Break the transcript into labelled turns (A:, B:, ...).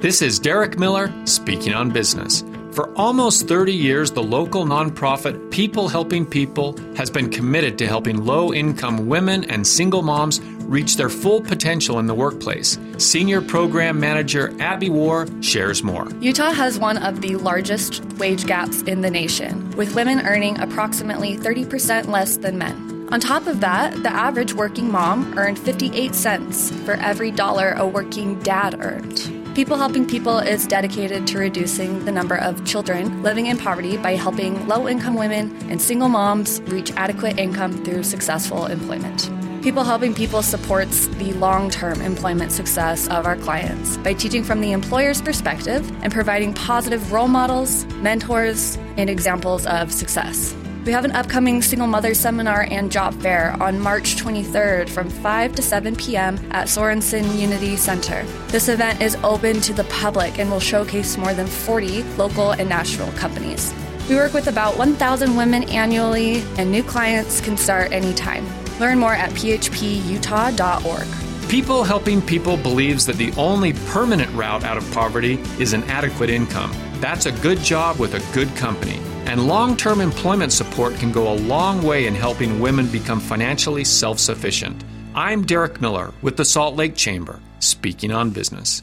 A: This is Derek Miller speaking on business. For almost 30 years, the local nonprofit People Helping People has been committed to helping low income women and single moms reach their full potential in the workplace. Senior Program Manager Abby Warr shares more.
B: Utah has one of the largest wage gaps in the nation, with women earning approximately 30% less than men. On top of that, the average working mom earned 58 cents for every dollar a working dad earned. People Helping People is dedicated to reducing the number of children living in poverty by helping low income women and single moms reach adequate income through successful employment. People Helping People supports the long term employment success of our clients by teaching from the employer's perspective and providing positive role models, mentors, and examples of success. We have an upcoming single mother seminar and job fair on March 23rd from 5 to 7 p.m. at Sorenson Unity Center. This event is open to the public and will showcase more than 40 local and national companies. We work with about 1,000 women annually, and new clients can start anytime. Learn more at phputah.org.
A: People Helping People believes that the only permanent route out of poverty is an adequate income. That's a good job with a good company. And long term employment support can go a long way in helping women become financially self sufficient. I'm Derek Miller with the Salt Lake Chamber, speaking on business.